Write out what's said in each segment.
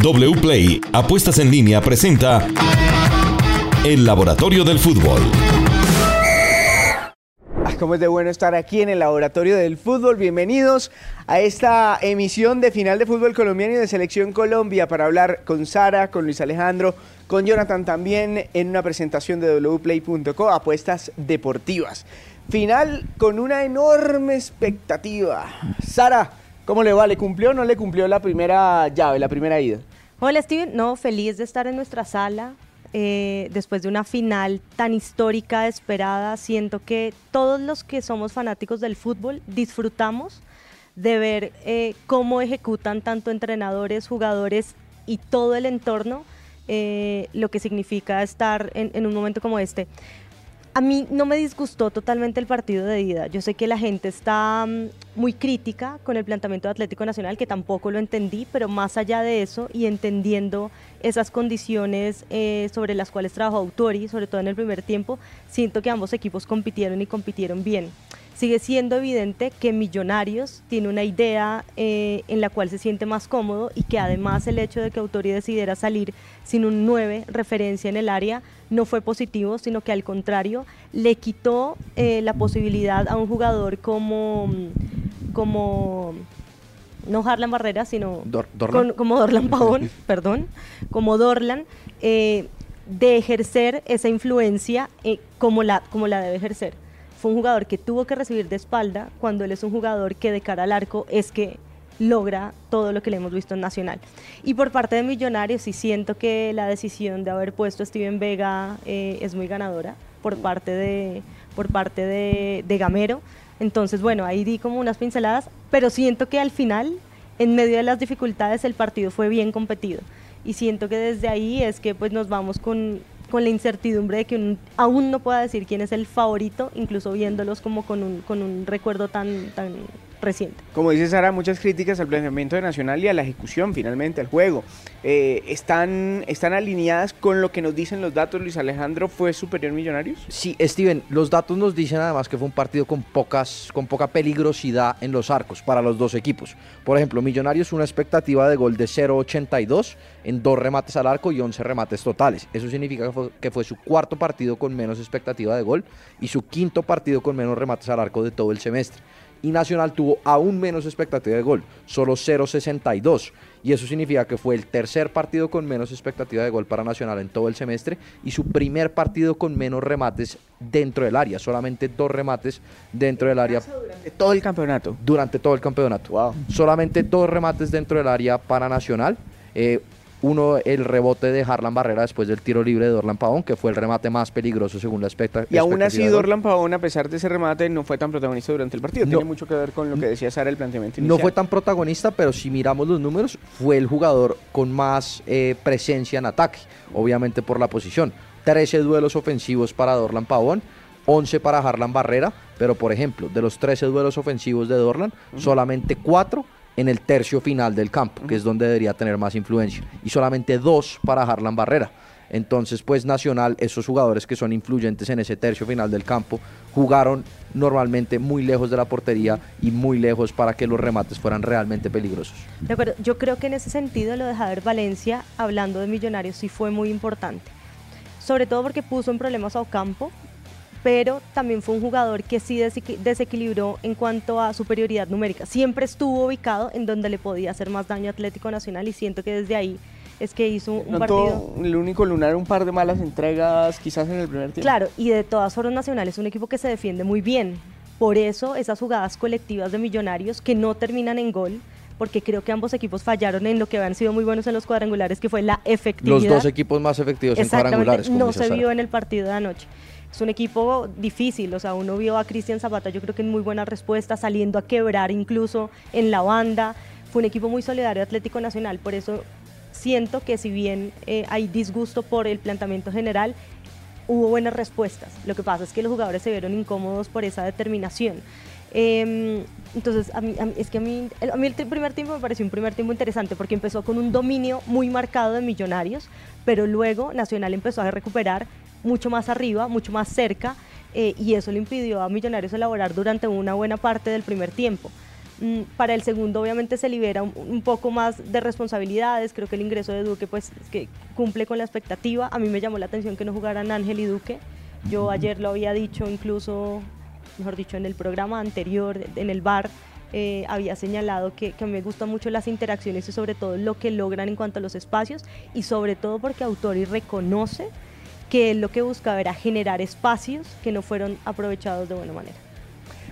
WPLAY Apuestas en línea presenta El Laboratorio del Fútbol. Ah, Cómo es de bueno estar aquí en el Laboratorio del Fútbol. Bienvenidos a esta emisión de final de fútbol colombiano y de Selección Colombia para hablar con Sara, con Luis Alejandro, con Jonathan también en una presentación de wplay.co, apuestas deportivas. Final con una enorme expectativa. Sara, ¿cómo le va? ¿Le cumplió o no le cumplió la primera llave, la primera ida? Hola Steven, no, feliz de estar en nuestra sala. eh, después de una final tan histórica, esperada, siento que todos los que somos fanáticos del fútbol disfrutamos de ver eh, cómo ejecutan tanto entrenadores, jugadores y todo el entorno eh, lo que significa estar en, en un momento como este. A mí no me disgustó totalmente el partido de ida. Yo sé que la gente está mm, muy crítica con el planteamiento de Atlético Nacional, que tampoco lo entendí, pero más allá de eso y entendiendo esas condiciones eh, sobre las cuales trabajó Autori, sobre todo en el primer tiempo, siento que ambos equipos compitieron y compitieron bien. Sigue siendo evidente que Millonarios tiene una idea eh, en la cual se siente más cómodo y que además el hecho de que Autori decidiera salir sin un 9 referencia en el área no fue positivo, sino que al contrario le quitó eh, la posibilidad a un jugador como, como no Harlan Barrera, sino Dor- Dorlan. con- como Dorlan Pavón, perdón, como Dorlan, eh, de ejercer esa influencia como, la, como la debe ejercer. Fue un jugador que tuvo que recibir de espalda cuando él es un jugador que de cara al arco es que logra todo lo que le hemos visto en Nacional. Y por parte de Millonarios sí siento que la decisión de haber puesto a Steven Vega eh, es muy ganadora por parte de, por parte de, de Gamero. Entonces, bueno, ahí di como unas pinceladas, pero siento que al final, en medio de las dificultades, el partido fue bien competido. Y siento que desde ahí es que pues nos vamos con, con la incertidumbre de que un- aún no pueda decir quién es el favorito, incluso viéndolos como con un, con un recuerdo tan, tan reciente. Como dice Sara, muchas críticas al planteamiento de Nacional y a la ejecución finalmente, al juego. Eh, ¿están, ¿Están alineadas con lo que nos dicen los datos? Luis Alejandro, ¿fue superior Millonarios? Sí, Steven, los datos nos dicen además que fue un partido con, pocas, con poca peligrosidad en los arcos para los dos equipos. Por ejemplo, Millonarios una expectativa de gol de 0.82 en dos remates al arco y 11 remates totales. Eso significa que fue, que fue su cuarto partido con menos expectativa de gol y su quinto partido con menos remates al arco de todo el semestre. Y Nacional tuvo aún menos expectativa de gol, solo 0.62. Y eso significa que fue el tercer partido con menos expectativa de gol para Nacional en todo el semestre y su primer partido con menos remates dentro del área, solamente dos remates dentro del área De todo el campeonato. durante todo el campeonato. Wow. Solamente dos remates dentro del área para Nacional. Eh, uno, el rebote de Harlan Barrera después del tiro libre de Dorlan Pavón, que fue el remate más peligroso según la expecta- Y aún expectativa así. Dorlan Pavón, a pesar de ese remate, no fue tan protagonista durante el partido. No. Tiene mucho que ver con lo que decía Sara, el planteamiento inicial. No fue tan protagonista, pero si miramos los números, fue el jugador con más eh, presencia en ataque, obviamente por la posición. 13 duelos ofensivos para Dorlan Pavón, 11 para Harlan Barrera, pero por ejemplo, de los 13 duelos ofensivos de Dorlan, solamente 4 en el tercio final del campo, que es donde debería tener más influencia, y solamente 2 para Harlan Barrera. Entonces, pues Nacional, esos jugadores que son influyentes en ese tercio final del campo, jugaron normalmente muy lejos de la portería y muy lejos para que los remates fueran realmente peligrosos. Yo creo que en ese sentido lo de Javier Valencia, hablando de Millonarios, sí fue muy importante. Sobre todo porque puso en problemas a Ocampo, pero también fue un jugador que sí desequi- desequilibró en cuanto a superioridad numérica. Siempre estuvo ubicado en donde le podía hacer más daño a Atlético Nacional y siento que desde ahí es que hizo un, Notó partido. el único lunar, un par de malas entregas, quizás en el primer tiempo. Claro, y de todas formas Nacional es un equipo que se defiende muy bien. Por eso esas jugadas colectivas de Millonarios que no terminan en gol, porque creo que ambos equipos fallaron en lo que habían sido muy buenos en los cuadrangulares, que fue la efectividad. Los dos equipos más efectivos en cuadrangulares. como no se Sara. vio en el partido de anoche. Es un equipo difícil, o sea, uno vio a Cristian Zapata, yo creo que en muy buena respuesta, saliendo a quebrar incluso en la banda. Fue un equipo muy solidario Atlético Nacional, por eso siento que si bien eh, hay disgusto por el planteamiento general, hubo buenas respuestas. Lo que pasa es que los jugadores se vieron incómodos por esa determinación. Eh, entonces, a mí, a mí- es que a mí, a mí el primer tiempo me pareció un primer tiempo interesante porque empezó con un dominio muy marcado de Millonarios, pero luego Nacional empezó a recuperar mucho más arriba, mucho más cerca, eh, y eso le impidió a Millonarios elaborar durante una buena parte del primer tiempo. Mm, para el segundo obviamente se libera un, poco más de responsabilidades, creo que el ingreso de Duque pues que cumple con la expectativa, a mí me llamó la atención que no jugaran Ángel y Duque, yo ayer lo había dicho incluso, mejor dicho, en el programa anterior, en el bar, eh, había señalado que, que, me gustan mucho las interacciones y sobre todo lo que logran en cuanto a los espacios y sobre todo porque Autori reconoce que lo que buscaba era generar espacios que no fueron aprovechados de buena manera.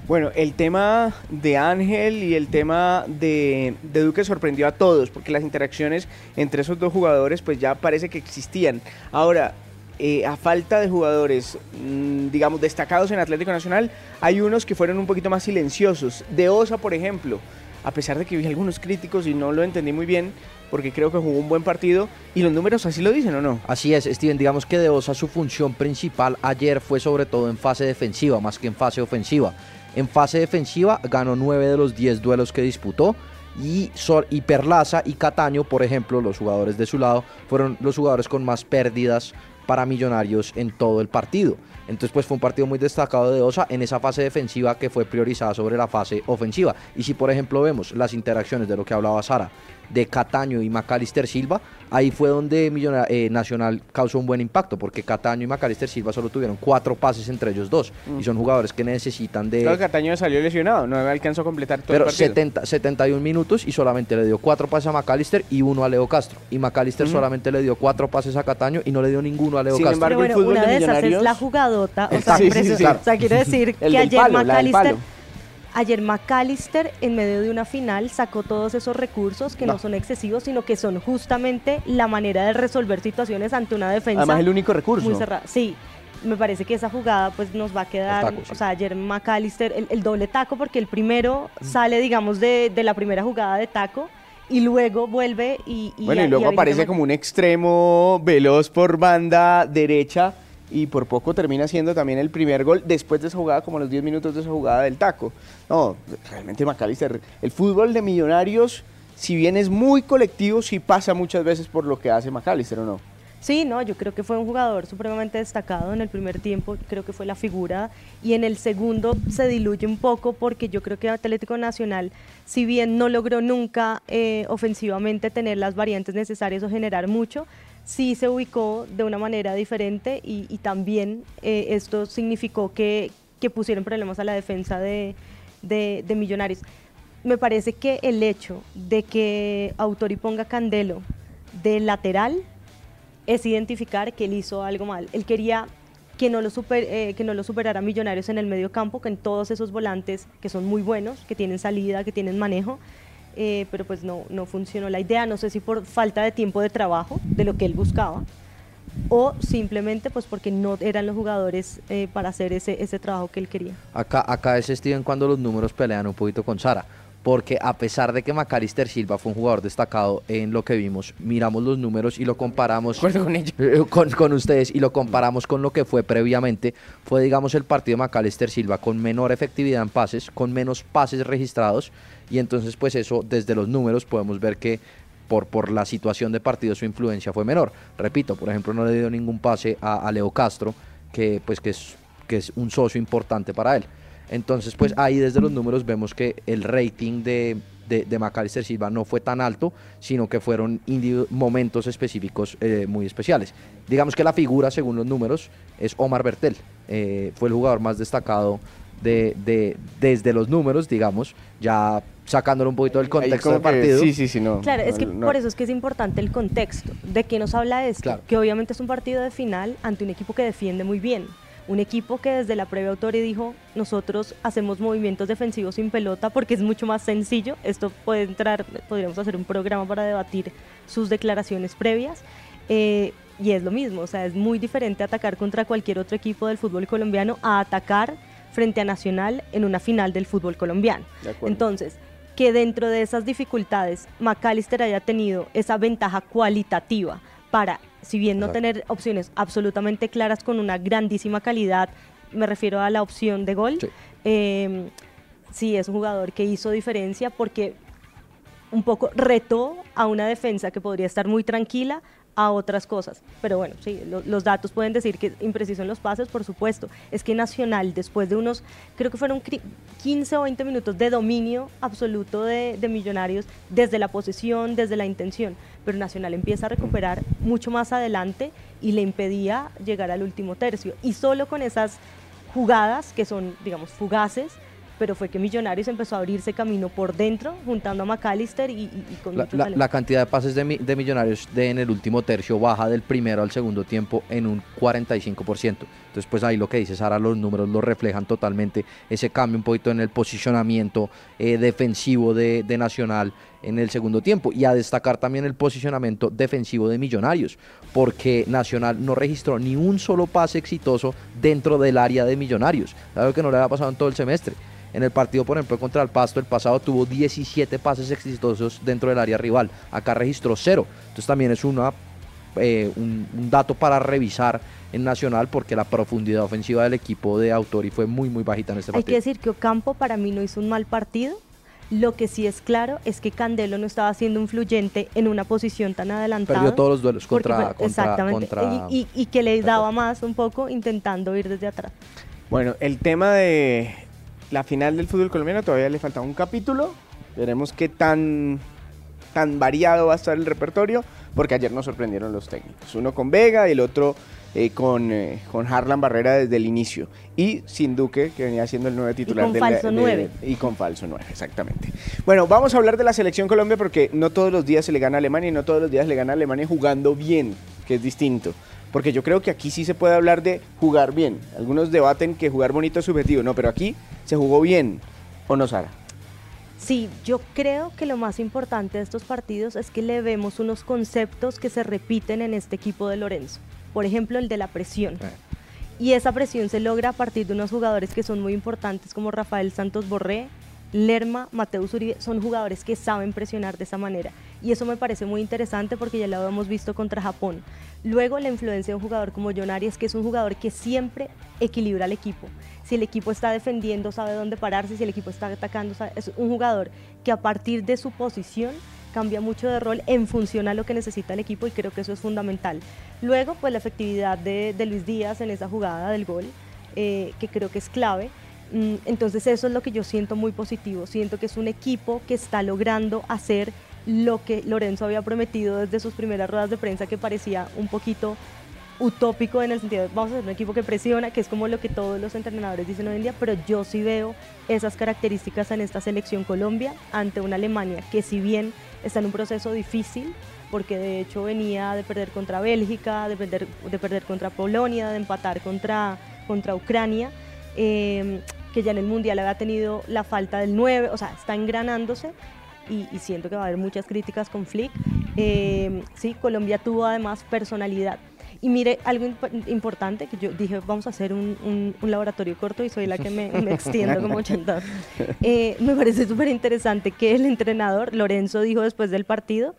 Bueno, el tema de Ángel y el tema de, Duque sorprendió a todos, porque las interacciones entre esos dos jugadores pues ya parece que existían. Ahora, eh, a falta de jugadores, mm, digamos, destacados en Atlético Nacional, hay unos que fueron un poquito más silenciosos. De Osa, por ejemplo, a pesar de que vi algunos críticos y no lo entendí muy bien, porque creo que jugó un buen partido y los números así lo dicen o no. Así es, Steven, digamos que De Osa su función principal ayer fue sobre todo en fase defensiva, más que en fase ofensiva. En fase defensiva ganó 9 de los 10 duelos que disputó. Y, y Perlaza y Cataño, por ejemplo, los jugadores de su lado, fueron los jugadores con más pérdidas para Millonarios en todo el partido. Entonces, pues fue un partido muy destacado de Osa en esa fase defensiva que fue priorizada sobre la fase ofensiva. Y si, por ejemplo, vemos las interacciones de lo que hablaba Sara, de Cataño y Macalister Silva, ahí fue donde eh, Nacional causó un buen impacto, porque Cataño y Macalister Silva solo tuvieron cuatro pases entre ellos dos, y son jugadores que necesitan de... Claro, Cataño salió lesionado, no alcanzó a completar todo Pero el partido. 70, 71 minutos y solamente le dio cuatro pases a Macalister y uno a Leo Castro, y Macalister solamente le dio cuatro pases a Cataño y no le dio ninguno a Leo Castro. Embargo, el fútbol una de, esas es la jugadota, o sea, o sea quiero decir que ayer Macalister Ayer McAllister, en medio de una final, sacó todos esos recursos que no, son excesivos, sino que son justamente la manera de resolver situaciones ante una defensa. Además, el único recurso. Muy cerrada. Sí, me parece que esa jugada pues nos va a quedar, o sea, ayer McAllister, el, doble taco, porque el primero sale, digamos, de, la primera jugada de taco y luego vuelve y... bueno, y luego aparece como un extremo veloz por banda derecha y por poco termina siendo también el primer gol después de esa jugada, como los 10 minutos de esa jugada del taco. No, realmente McAllister, el fútbol de Millonarios, si bien es muy colectivo, sí pasa muchas veces por lo que hace McAllister, ¿o no? Sí, no, yo creo que fue un jugador supremamente destacado en el primer tiempo, creo que fue la figura, y en el segundo se diluye un poco porque yo creo que Atlético Nacional, si bien no logró nunca eh, ofensivamente tener las variantes necesarias o generar mucho, sí se ubicó de una manera diferente y, también eh, esto significó que, pusieron problemas a la defensa de, Millonarios. Me parece que el hecho de que Autori ponga Candelo de lateral es identificar que él hizo algo mal. Él quería que no lo, super, eh, que no lo superara Millonarios en el medio campo, en todos esos volantes que son muy buenos, que tienen salida, que tienen manejo, eh, pero pues no, no funcionó la idea, no sé si por falta de tiempo de trabajo, de lo que él buscaba, o simplemente pues porque no eran los jugadores eh, para hacer ese, ese trabajo que él quería. Acá, acá es Steven cuando los números pelean un poquito con Sara porque a pesar de que Macalister Silva fue un jugador destacado en lo que vimos, miramos los números y lo comparamos con, eh, con, con, ustedes y lo comparamos con lo que fue previamente, fue digamos el partido de Macalister Silva con menor efectividad en pases, con menos pases registrados y entonces pues eso desde los números podemos ver que por, por la situación de partido su influencia fue menor. Repito, por ejemplo no le dio ningún pase a, a Leo Castro, que pues que es, que es un socio importante para él. Entonces, pues ahí desde los números vemos que el rating de, de, Macalister Silva no fue tan alto, sino que fueron momentos específicos eh, muy especiales. Digamos que la figura, según los números, es Omar Bertel. Eh, fue el jugador más destacado de, de, desde los números, digamos, ya sacándolo un poquito del contexto del partido. Sí, sí, sí, no. Claro, es que por eso es que es importante el contexto. ¿De qué nos habla esto? Que obviamente es un partido de final ante un equipo que defiende muy bien un equipo que desde la previa autoría dijo, nosotros hacemos movimientos defensivos sin pelota porque es mucho más sencillo. Esto puede entrar, podríamos hacer un programa para debatir sus declaraciones previas. Eh, y es lo mismo, o sea, es muy diferente atacar contra cualquier otro equipo del fútbol colombiano a atacar frente a Nacional en una final del fútbol colombiano. Entonces, que dentro de esas dificultades McAllister haya tenido esa ventaja cualitativa para si bien no tener opciones absolutamente claras con una grandísima calidad, me refiero a la opción de gol, sí. Em, sí es un jugador que hizo diferencia porque un poco retó a una defensa que podría estar muy tranquila a otras cosas. Pero bueno, sí, los datos pueden decir que impreciso en los pases, por supuesto. Es que Nacional, después de unos, creo que fueron 15 o 20 minutos de dominio absoluto de, de Millonarios, desde la posesión, desde la intención, pero Nacional empieza a recuperar mucho más adelante y le impedía llegar al último tercio. Y solo con esas jugadas, que son, digamos, fugaces, pero fue que Millonarios empezó a abrirse camino por dentro, juntando a McAllister y, con la, la, cantidad de pases de, de Millonarios de en el último tercio baja del primero al segundo tiempo en un 45%. Entonces, pues ahí lo que dices, ahora los números lo reflejan totalmente, ese cambio un poquito en el posicionamiento eh, defensivo de, de Nacional en el segundo tiempo y a destacar también el posicionamiento defensivo de Millonarios, porque Nacional no registró ni un solo pase exitoso dentro del área de Millonarios, algo que no le había pasado en todo el semestre. En el partido, por ejemplo, contra el Pasto, el pasado tuvo 17 pases exitosos dentro del área rival. Acá registró cero. Entonces también es una, eh, un, dato para revisar en Nacional porque la profundidad ofensiva del equipo de Autori fue muy, muy bajita en este partido. Hay que decir que Ocampo para mí no hizo un mal partido. Lo que sí es claro es que Candelo no estaba siendo influyente en una posición tan adelantada. Perdió todos los duelos contra, contra Exactamente. y, y, que le daba más un poco intentando ir desde atrás. Bueno, el tema de la final del fútbol colombiano todavía le falta un capítulo. Veremos qué tan, tan variado va a estar el repertorio, porque ayer nos sorprendieron los técnicos. Uno con Vega y el otro eh, con, eh, con Harlan Barrera desde el inicio. Y sin Duque, que venía siendo el nueve titular. Y con falso 9. Y con falso 9, exactamente. Bueno, vamos a hablar de la selección Colombia porque no todos los días se le gana a Alemania y no todos los días le gana a Alemania jugando bien, que es distinto porque yo creo que aquí sí se puede hablar de jugar bien. Algunos debaten que jugar bonito es subjetivo, no, pero aquí se jugó bien, ¿o no, Sara? Sí, yo creo que lo más importante de estos partidos es que le vemos unos conceptos que se repiten en este equipo de Lorenzo. Por ejemplo, el de la presión. Eh. Y esa presión se logra a partir de unos jugadores que son muy importantes como Rafael Santos Borré, Lerma, Mateus Uribe, son jugadores que saben presionar de esa manera. Y eso me parece muy interesante porque ya lo hemos visto contra Japón. Luego la influencia de un jugador como John Arias, que es un jugador que siempre equilibra al equipo. Si el equipo está defendiendo, sabe dónde pararse, si el equipo está atacando, es un jugador que a partir de su posición cambia mucho de rol en función a lo que necesita el equipo y creo que eso es fundamental. Luego, pues la efectividad de, Luis Díaz en esa jugada del gol, eh, que creo que es clave. Mm, entonces eso es lo que yo siento muy positivo. Siento que es un equipo que está logrando hacer lo que Lorenzo había prometido desde sus primeras ruedas de prensa que parecía un poquito utópico en el sentido de vamos a ser un equipo que presiona, que es como lo que todos los entrenadores dicen hoy en día, pero yo sí veo esas características en esta selección Colombia ante una Alemania que si bien está en un proceso difícil, porque de hecho venía de perder contra Bélgica, de perder, de perder contra Polonia, de empatar contra, contra Ucrania, eh, que ya en el Mundial había tenido la falta del 9, o sea, está engranándose y, siento que va a haber muchas críticas con Flick. Eh, sí, Colombia tuvo además personalidad. Y mire, algo importante que yo dije, vamos a hacer un, laboratorio corto y soy la que me, extiendo como 80. Eh, me parece súper interesante que el entrenador, Lorenzo, dijo después del partido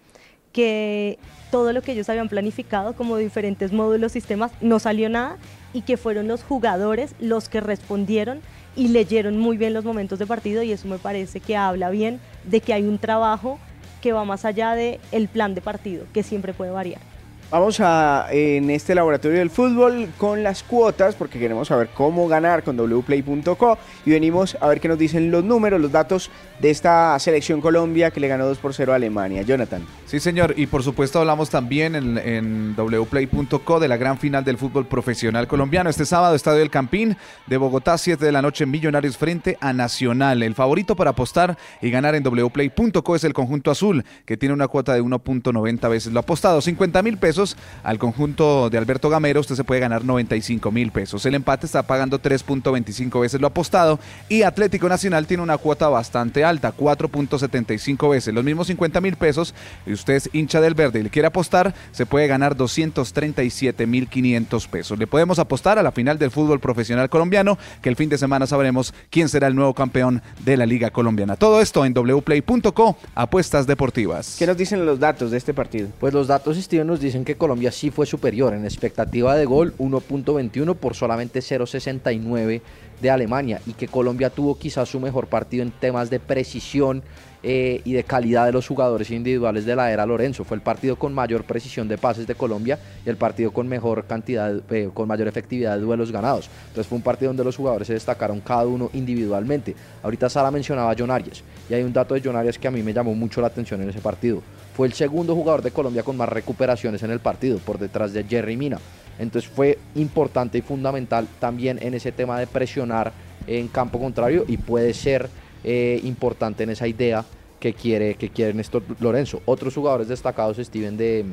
que todo lo que ellos habían planificado como diferentes módulos, sistemas, no salió nada y que fueron los jugadores los que respondieron y leyeron muy bien los momentos de partido y eso me parece que habla bien de que hay un trabajo que va más allá del el plan de partido, que siempre puede variar. Vamos a en este laboratorio del fútbol con las cuotas porque queremos saber cómo ganar con wplay.co y venimos a ver qué nos dicen los números, los datos de esta selección Colombia que le ganó 2 por 0 a Alemania. Jonathan. Sí, señor, y por supuesto hablamos también en, en wplay.co de la gran final del fútbol profesional colombiano. Este sábado, Estadio del Campín de Bogotá, 7 de la noche, Millonarios frente a Nacional. El favorito para apostar y ganar en wplay.co es el conjunto azul, que tiene una cuota de 1.90 veces lo apostado, 50 mil pesos al conjunto de Alberto Gamero, usted se puede ganar 95 mil pesos. El empate está pagando 3.25 veces lo apostado y Atlético Nacional tiene una cuota bastante alta, 4.75 veces. Los mismos 50 mil pesos, y usted es hincha del verde y le quiere apostar, se puede ganar 237 mil 500 pesos. Le podemos apostar a la final del fútbol profesional colombiano, que el fin de semana sabremos quién será el nuevo campeón de la Liga Colombiana. Todo esto en wplay.co, apuestas deportivas. ¿Qué nos dicen los datos de este partido? Pues los datos, Steven, nos dicen que Colombia sí fue superior en expectativa de gol 1.21 por solamente 0.69 de Alemania y que Colombia tuvo quizás su mejor partido en temas de precisión eh, y de calidad de los jugadores individuales de la era Lorenzo. Fue el partido con mayor precisión de pases de Colombia y el partido con mejor cantidad, eh, con mayor efectividad de duelos ganados. Entonces fue un partido donde los jugadores se destacaron cada uno individualmente. Ahorita Sara mencionaba a John y hay un dato de John que a mí me llamó mucho la atención en ese partido. Fue el segundo jugador de Colombia con más recuperaciones en el partido, por detrás de Jerry Mina. Entonces fue importante y fundamental también en ese tema de presionar en campo contrario y puede ser eh, importante en esa idea que quiere, que quiere Néstor Lorenzo. Otros jugadores destacados, Steven, de,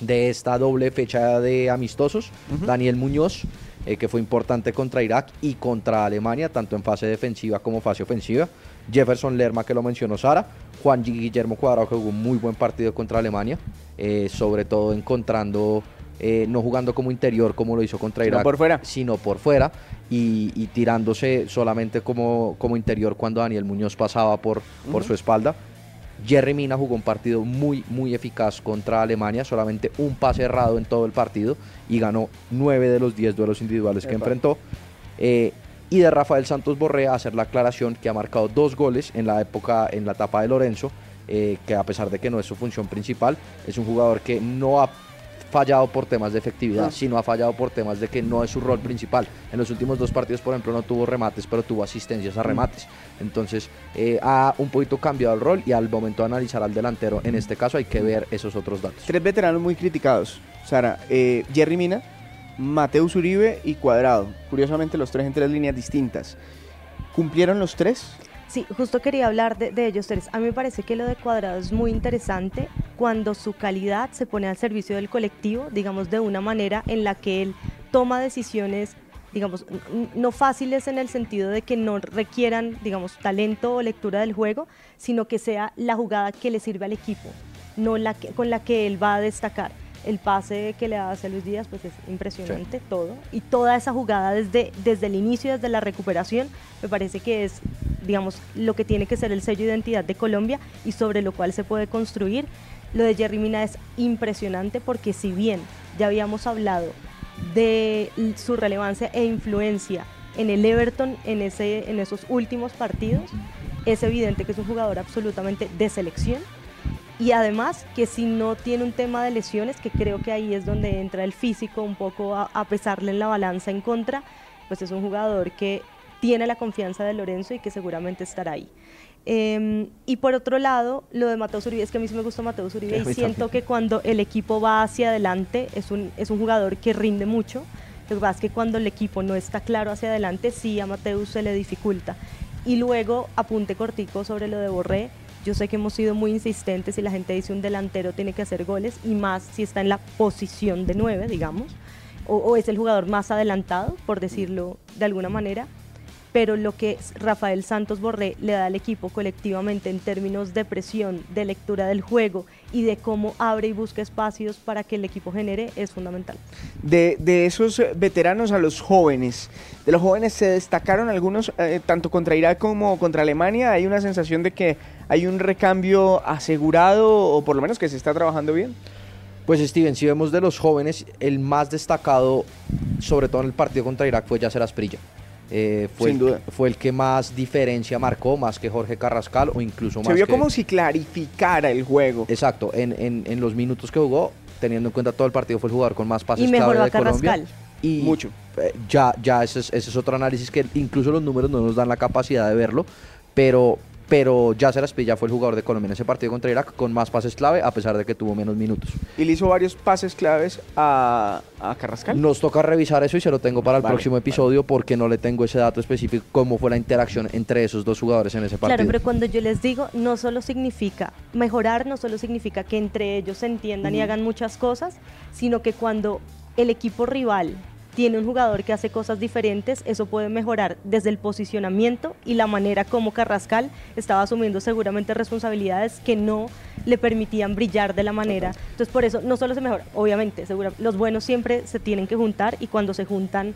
de esta doble fecha de amistosos, Daniel Muñoz, eh, que fue importante contra Irak y contra Alemania, tanto en fase defensiva como fase ofensiva. Jefferson Lerma, que lo mencionó Sara. Juan Guillermo Cuadrado, que jugó un muy buen partido contra Alemania, eh, sobre todo encontrando eh, no jugando como interior como lo hizo contra Irak, por fuera. sino por fuera y, tirándose solamente como, como interior cuando Daniel Muñoz pasaba por, por su espalda. Jerry Mina jugó un partido muy, muy eficaz contra Alemania, solamente un pase errado en todo el partido y ganó nueve de los diez duelos individuales que enfrentó. Eh, y de Rafael Santos Borré hacer la aclaración que ha marcado dos goles en la época, en la etapa de Lorenzo, eh, que a pesar de que no es su función principal, es un jugador que no ha fallado por temas de efectividad, sino ha fallado por temas de que no es su rol principal. En los últimos dos partidos, por ejemplo, no tuvo remates, pero tuvo asistencias a remates. Entonces, eh, ha un poquito cambiado el rol y al momento de analizar al delantero, en este caso hay que ver esos otros datos. Tres veteranos muy criticados. Sara, eh, Jerry Mina, Mateus Uribe y Cuadrado. Curiosamente, los tres en tres líneas distintas. ¿Cumplieron los tres? Sí, justo quería hablar de, ellos tres. A mí me parece que lo de Cuadrado es muy interesante cuando su calidad se pone al servicio del colectivo, digamos, de una manera en la que él toma decisiones digamos, no fáciles en el sentido de que no requieran, digamos, talento o lectura del juego, sino que sea la jugada que le sirve al equipo, no la que, con la que él va a destacar el pase que le hace Luis Díaz, pues es impresionante todo. Y toda esa jugada desde, desde el inicio, desde la recuperación, me parece que es, digamos, lo que tiene que ser el sello de identidad de Colombia y sobre lo cual se puede construir. Lo de Jerry Mina es impresionante porque si bien ya habíamos hablado de su relevancia e influencia en el Everton en, ese, en esos últimos partidos, es evidente que es un jugador absolutamente de selección y además que si no tiene un tema de lesiones, que creo que ahí es donde entra el físico un poco a, pesarle en la balanza en contra, pues es un jugador que tiene la confianza de Lorenzo y que seguramente estará ahí. Em, y por otro lado, lo de Mateus Uribe, es que a mí sí me gusta Mateus Uribe y siento que cuando el equipo va hacia adelante es un, es un jugador que rinde mucho. Lo que pasa es que cuando el equipo no está claro hacia adelante, sí a Mateus se le dificulta. Y luego, apunte cortico sobre lo de Borré, yo sé que hemos sido muy insistentes y la gente dice un delantero tiene que hacer goles y más si está en la posición de nueve, digamos, o, o es el jugador más adelantado, por decirlo de alguna manera pero lo que Rafael Santos Borré le da al equipo colectivamente en términos de presión, de lectura del juego y de cómo abre y busca espacios para que el equipo genere es fundamental. De, esos veteranos a los jóvenes, de los jóvenes se destacaron algunos, eh, tanto contra Irak como contra Alemania, hay una sensación de que hay un recambio asegurado o por lo menos que se está trabajando bien. Pues Steven, si vemos de los jóvenes, el más destacado, sobre todo en el partido contra Irak, fue Yasser Asprilla. Eh, fue, Sin duda. El, fue el que más diferencia marcó, más que Jorge Carrascal o incluso más. Se vio que... como si clarificara el juego. Exacto, en, en, los minutos que jugó, teniendo en cuenta todo el partido, fue el jugador con más pases y clave de Carrascal. Y Mucho. Eh, ya, ya ese es, ese es otro análisis que incluso los números no nos dan la capacidad de verlo, pero, pero Yasser Aspilla fue el jugador de Colombia en ese partido contra Irak con más pases clave, a pesar de que tuvo menos minutos. Y le hizo varios pases claves a, a Carrascal. Nos toca revisar eso y se lo tengo para el próximo episodio porque no le tengo ese dato específico, cómo fue la interacción entre esos dos jugadores en ese partido. Claro, pero cuando yo les digo, no solo significa mejorar, no solo significa que entre ellos se entiendan y hagan muchas cosas, sino que cuando el equipo rival tiene un jugador que hace cosas diferentes, eso puede mejorar desde el posicionamiento y la manera como Carrascal estaba asumiendo seguramente responsabilidades que no le permitían brillar de la manera. Entonces por eso no solo se mejora, obviamente, los buenos siempre se tienen que juntar y cuando se juntan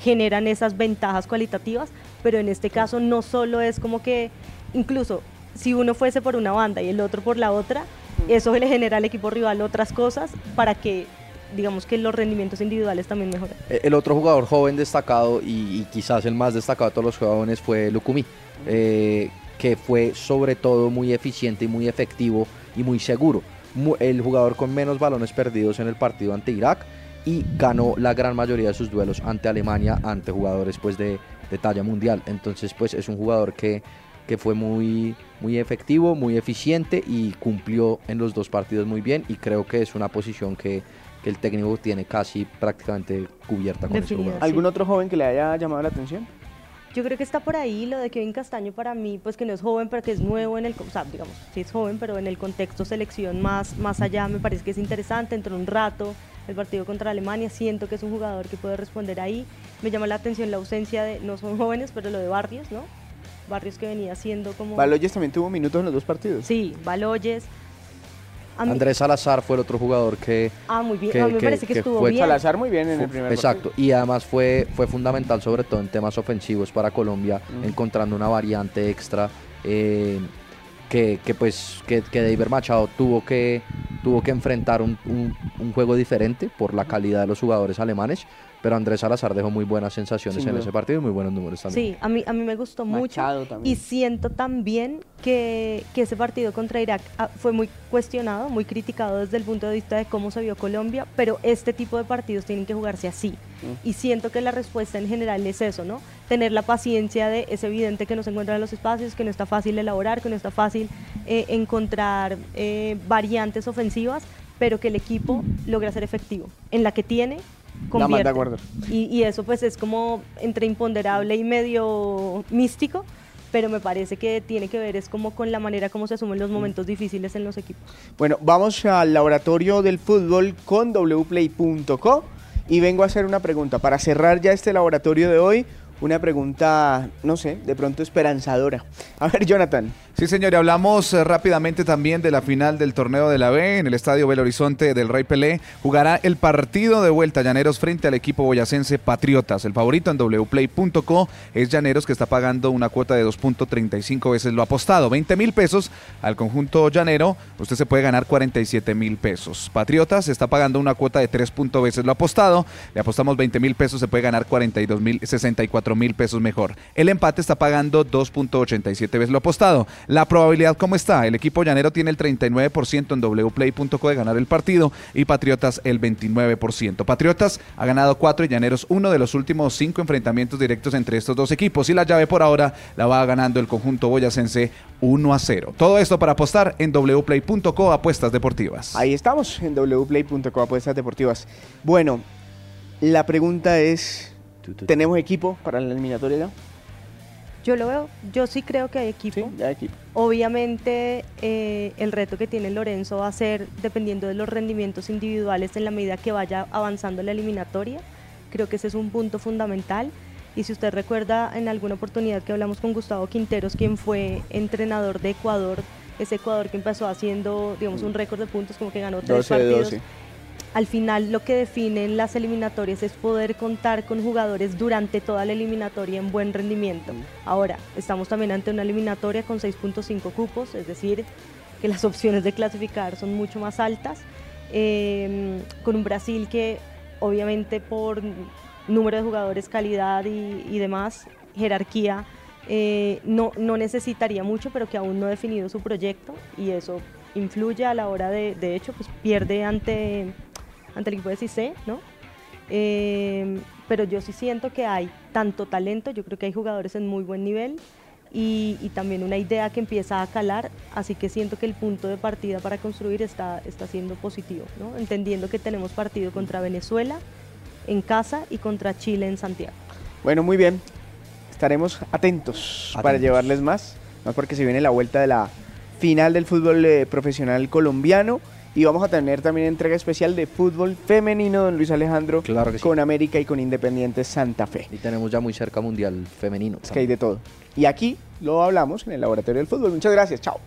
generan esas ventajas cualitativas, pero en este caso no solo es como que incluso si uno fuese por una banda y el otro por la otra, eso le genera al equipo rival otras cosas para que digamos que los rendimientos individuales también mejoran. Eh, el otro jugador joven destacado y, quizás el más destacado de todos los jóvenes fue Lukumi, eh, que fue sobre todo muy eficiente y muy efectivo y muy seguro. El jugador con menos balones perdidos en el partido ante Irak y ganó la gran mayoría de sus duelos ante Alemania, ante jugadores pues, de, de talla mundial. Entonces pues es un jugador que, que fue muy, muy efectivo, muy eficiente y cumplió en los dos partidos muy bien y creo que es una posición que, que el técnico tiene casi prácticamente cubierta con este jugador. ¿Algún otro joven que le haya llamado la atención? Yo creo que está por ahí lo de Kevin Castaño para mí, pues que no es joven, pero que es nuevo en el, o sea, digamos, sí es joven, pero en el contexto selección más, más allá me parece que es interesante, entró un rato el partido contra Alemania, siento que es un jugador que puede responder ahí. Me llama la atención la ausencia de, no son jóvenes, pero lo de Barrios, ¿no? Barrios que venía siendo como... Baloyes también tuvo minutos en los dos partidos. Sí, Baloyes. Andrés Salazar fue el otro jugador que. Ah, muy bien. a mí me parece que, estuvo bien. Salazar muy bien en el primer Exacto. Y además fue, fue fundamental, sobre todo en temas ofensivos para Colombia, encontrando una variante extra. Eh, que, que, pues que, que David Machado tuvo que, tuvo que enfrentar un, un, juego diferente por la calidad de los jugadores alemanes pero Andrés Salazar dejó muy buenas sensaciones en ese partido y muy buenos números también. Sí, a mí, a mí me gustó mucho y siento también que, que, ese partido contra Irak ah, fue muy cuestionado, muy criticado desde el punto de vista de cómo se vio Colombia, pero este tipo de partidos tienen que jugarse así. Mm. Y siento que la respuesta en general es eso, ¿no? Tener la paciencia de, es evidente que no se encuentran los espacios, que no está fácil elaborar, que no está fácil eh, encontrar eh, variantes ofensivas, pero que el equipo logra ser efectivo. En la que tiene, convierte. de acuerdo. Y, y, eso pues es como entre imponderable y medio místico, pero me parece que tiene que ver es como con la manera como se asumen los momentos difíciles en los equipos. Bueno, vamos al laboratorio del fútbol con wplay.co y vengo a hacer una pregunta. Para cerrar ya este laboratorio de hoy, una pregunta, no sé, de pronto esperanzadora. A ver, Jonathan. Sí, señor, y hablamos eh, rápidamente también de la final del torneo de la B en el Estadio Belo Horizonte del Rey Pelé. Jugará el partido de vuelta Llaneros frente al equipo boyacense Patriotas. El favorito en wplay.co es Llaneros que está pagando una cuota de 2.35 veces lo apostado. 20 mil pesos al conjunto llanero. Usted se puede ganar 47 mil pesos. Patriotas está pagando una cuota de 3. veces lo apostado. Le apostamos 20 mil pesos, se puede ganar 42 mil, 64 mil pesos mejor. El empate está pagando 2.87 veces lo apostado. La probabilidad, ¿cómo está? El equipo llanero tiene el 39% en wplay.co de ganar el partido y Patriotas el 29%. Patriotas ha ganado 4 y Llaneros uno de los últimos 5 enfrentamientos directos entre estos dos equipos y la llave por ahora la va ganando el conjunto boyacense 1 a 0. Todo esto para apostar en wplay.co apuestas deportivas. Ahí estamos en wplay.co apuestas deportivas. Bueno, la pregunta es, ¿tenemos equipo para la eliminatoria ya? Yo lo veo, yo sí creo que hay equipo. Obviamente eh, el reto que tiene Lorenzo va a ser dependiendo de los rendimientos individuales en la medida que vaya avanzando la eliminatoria. Creo que ese es un punto fundamental. Y si usted recuerda en alguna oportunidad que hablamos con Gustavo Quinteros, quien fue entrenador de Ecuador, ese Ecuador que empezó haciendo, digamos, un récord de puntos, como que ganó tres partidos al final lo que definen las eliminatorias es poder contar con jugadores durante toda la eliminatoria en buen rendimiento. Ahora, estamos también ante una eliminatoria con 6.5 cupos, es decir, que las opciones de clasificar son mucho más altas, em, con un Brasil que obviamente por número de jugadores, calidad y, demás, jerarquía, eh, no, no necesitaría mucho, pero que aún no ha definido su proyecto y eso influye a la hora de, de hecho, pues pierde ante ante el equipo de CIC, ¿no? Eh, pero yo sí siento que hay tanto talento, yo creo que hay jugadores en muy buen nivel y, también una idea que empieza a calar, así que siento que el punto de partida para construir está, está siendo positivo, ¿no? entendiendo que tenemos partido contra Venezuela en casa y contra Chile en Santiago. Bueno, muy bien, estaremos atentos, para llevarles más, más porque se viene la vuelta de la final del fútbol eh, profesional colombiano. Y vamos a tener también entrega especial de fútbol femenino, don Luis Alejandro, con América y con Independiente Santa Fe. Y tenemos ya muy cerca Mundial Femenino. Es que hay de todo. Y aquí lo hablamos en el Laboratorio del Fútbol. Muchas gracias, chao.